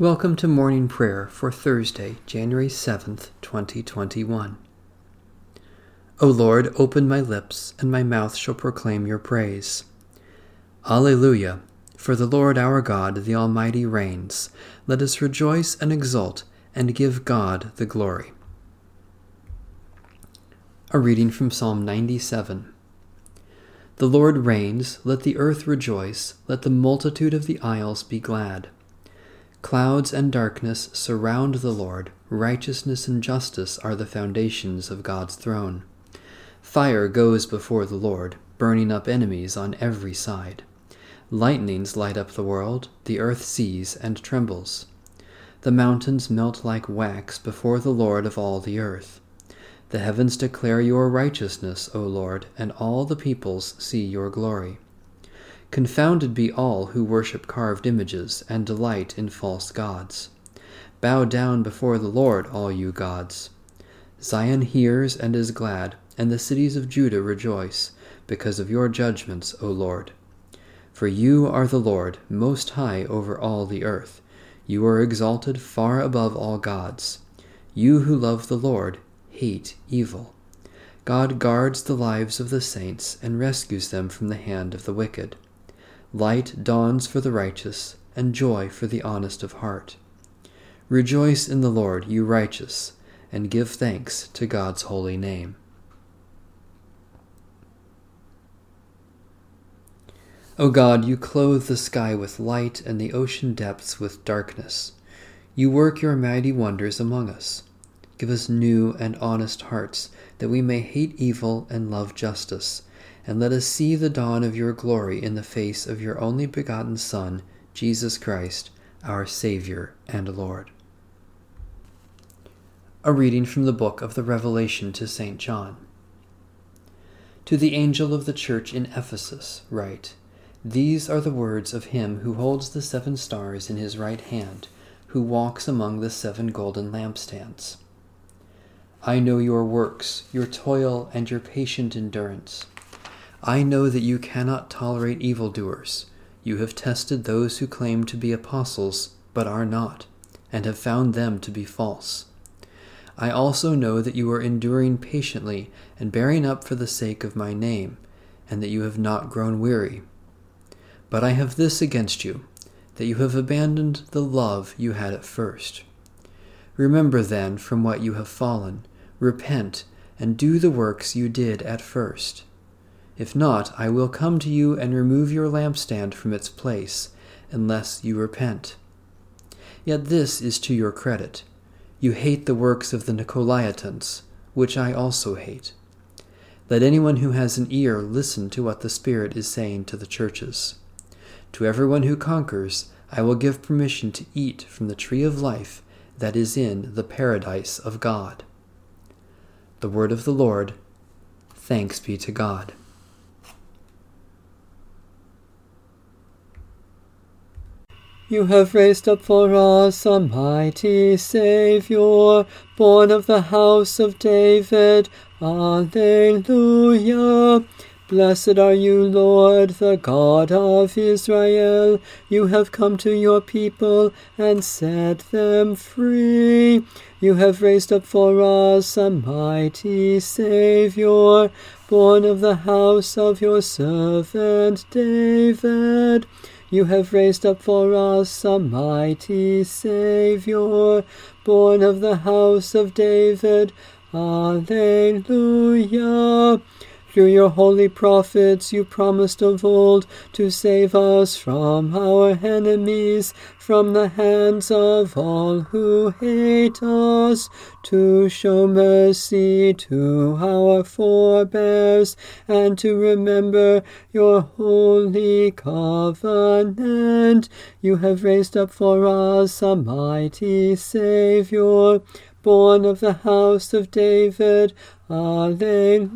Welcome to morning prayer for Thursday, January 7th, 2021. O Lord, open my lips, and my mouth shall proclaim your praise. Alleluia! For the Lord our God, the Almighty, reigns. Let us rejoice and exult, and give God the glory. A reading from Psalm 97. The Lord reigns, let the earth rejoice, let the multitude of the isles be glad. Clouds and darkness surround the Lord, righteousness and justice are the foundations of God's throne. Fire goes before the Lord, burning up enemies on every side. Lightnings light up the world, the earth sees and trembles. The mountains melt like wax before the Lord of all the earth. The heavens declare your righteousness, O Lord, and all the peoples see your glory. Confounded be all who worship carved images and delight in false gods. Bow down before the Lord, all you gods. Zion hears and is glad, and the cities of Judah rejoice, because of your judgments, O Lord. For you are the Lord, most high over all the earth. You are exalted far above all gods. You who love the Lord hate evil. God guards the lives of the saints and rescues them from the hand of the wicked. Light dawns for the righteous, and joy for the honest of heart. Rejoice in the Lord, you righteous, and give thanks to God's holy name. O God, you clothe the sky with light and the ocean depths with darkness. You work your mighty wonders among us. Give us new and honest hearts, that we may hate evil and love justice and let us see the dawn of your glory in the face of your only begotten Son, Jesus Christ, our Saviour and Lord. A reading from the book of the Revelation to St. John. To the angel of the church in Ephesus, write These are the words of him who holds the seven stars in his right hand, who walks among the seven golden lampstands. I know your works, your toil, and your patient endurance I know that you cannot tolerate evildoers. You have tested those who claim to be apostles, but are not, and have found them to be false. I also know that you are enduring patiently and bearing up for the sake of my name, and that you have not grown weary. But I have this against you, that you have abandoned the love you had at first. Remember then from what you have fallen, repent, and do the works you did at first. If not, I will come to you and remove your lampstand from its place, unless you repent. Yet this is to your credit. You hate the works of the Nicolaitans, which I also hate. Let anyone who has an ear listen to what the Spirit is saying to the churches. To everyone who conquers, I will give permission to eat from the tree of life that is in the paradise of God. The word of the Lord. Thanks be to God. You have raised up for us a mighty Saviour, born of the house of David. Alleluia. Blessed are you, Lord, the God of Israel. You have come to your people and set them free. You have raised up for us a mighty Saviour, born of the house of your servant David. You have raised up for us a mighty Saviour, born of the house of David. Alleluia. Through your holy prophets you promised of old to save us from our enemies, from the hands of all who hate us, to show mercy to our forebears, and to remember your holy covenant. You have raised up for us a mighty Saviour, born of the house of David. Alleluia.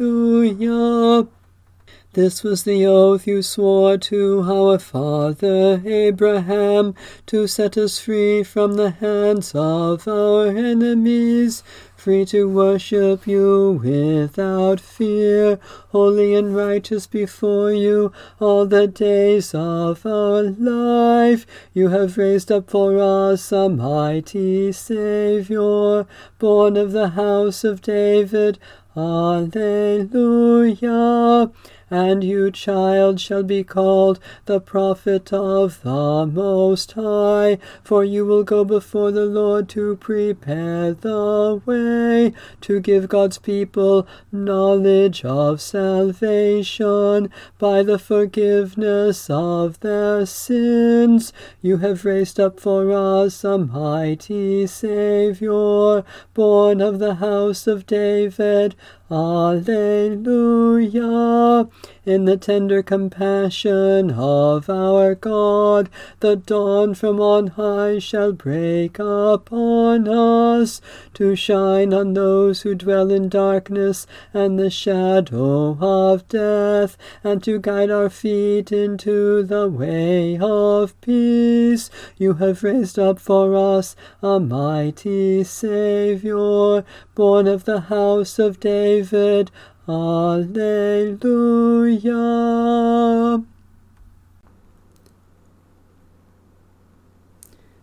This was the oath you swore to our father Abraham, to set us free from the hands of our enemies, free to worship you without fear, holy and righteous before you all the days of our life. You have raised up for us a mighty Saviour, born of the house of David. Alleluia and you, child, shall be called the prophet of the Most High, for you will go before the Lord to prepare the way, to give God's people knowledge of salvation by the forgiveness of their sins. You have raised up for us a mighty Saviour, born of the house of David. Alleluia. In the tender compassion of our God, the dawn from on high shall break upon us, to shine on those who dwell in darkness and the shadow of death, and to guide our feet into the way of peace. You have raised up for us a mighty Saviour, born of the house of David. Alleluia.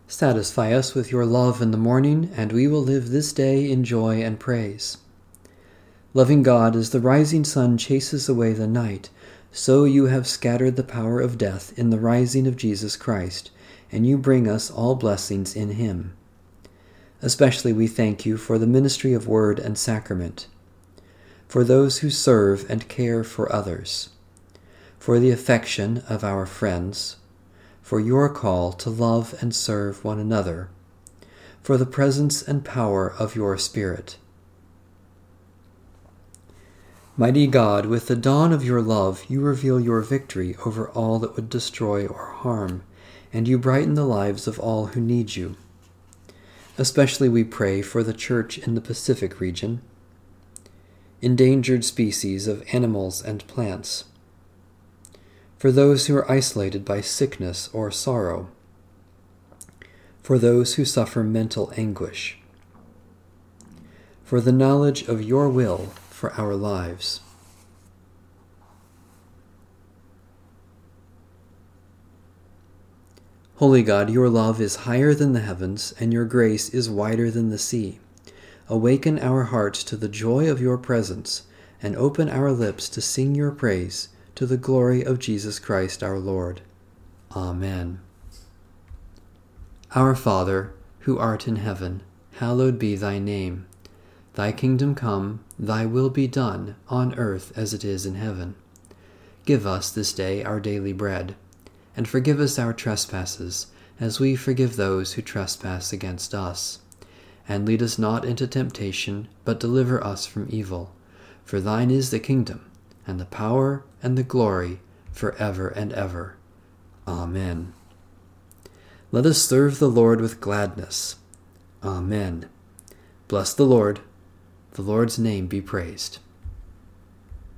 Satisfy us with your love in the morning, and we will live this day in joy and praise. Loving God, as the rising sun chases away the night, so you have scattered the power of death in the rising of Jesus Christ, and you bring us all blessings in him. Especially we thank you for the ministry of word and sacrament, for those who serve and care for others, for the affection of our friends, for your call to love and serve one another, for the presence and power of your Spirit. Mighty God, with the dawn of your love, you reveal your victory over all that would destroy or harm, and you brighten the lives of all who need you. Especially we pray for the Church in the Pacific region, endangered species of animals and plants, for those who are isolated by sickness or sorrow, for those who suffer mental anguish, for the knowledge of your will for our lives. Holy God, your love is higher than the heavens, and your grace is wider than the sea. Awaken our hearts to the joy of your presence, and open our lips to sing your praise to the glory of Jesus Christ our Lord. Amen. Our Father, who art in heaven, hallowed be thy name. Thy kingdom come, thy will be done, on earth as it is in heaven. Give us this day our daily bread and forgive us our trespasses, as we forgive those who trespass against us. And lead us not into temptation, but deliver us from evil. For thine is the kingdom, and the power, and the glory, for ever and ever. Amen. Let us serve the Lord with gladness. Amen. Bless the Lord. The Lord's name be praised.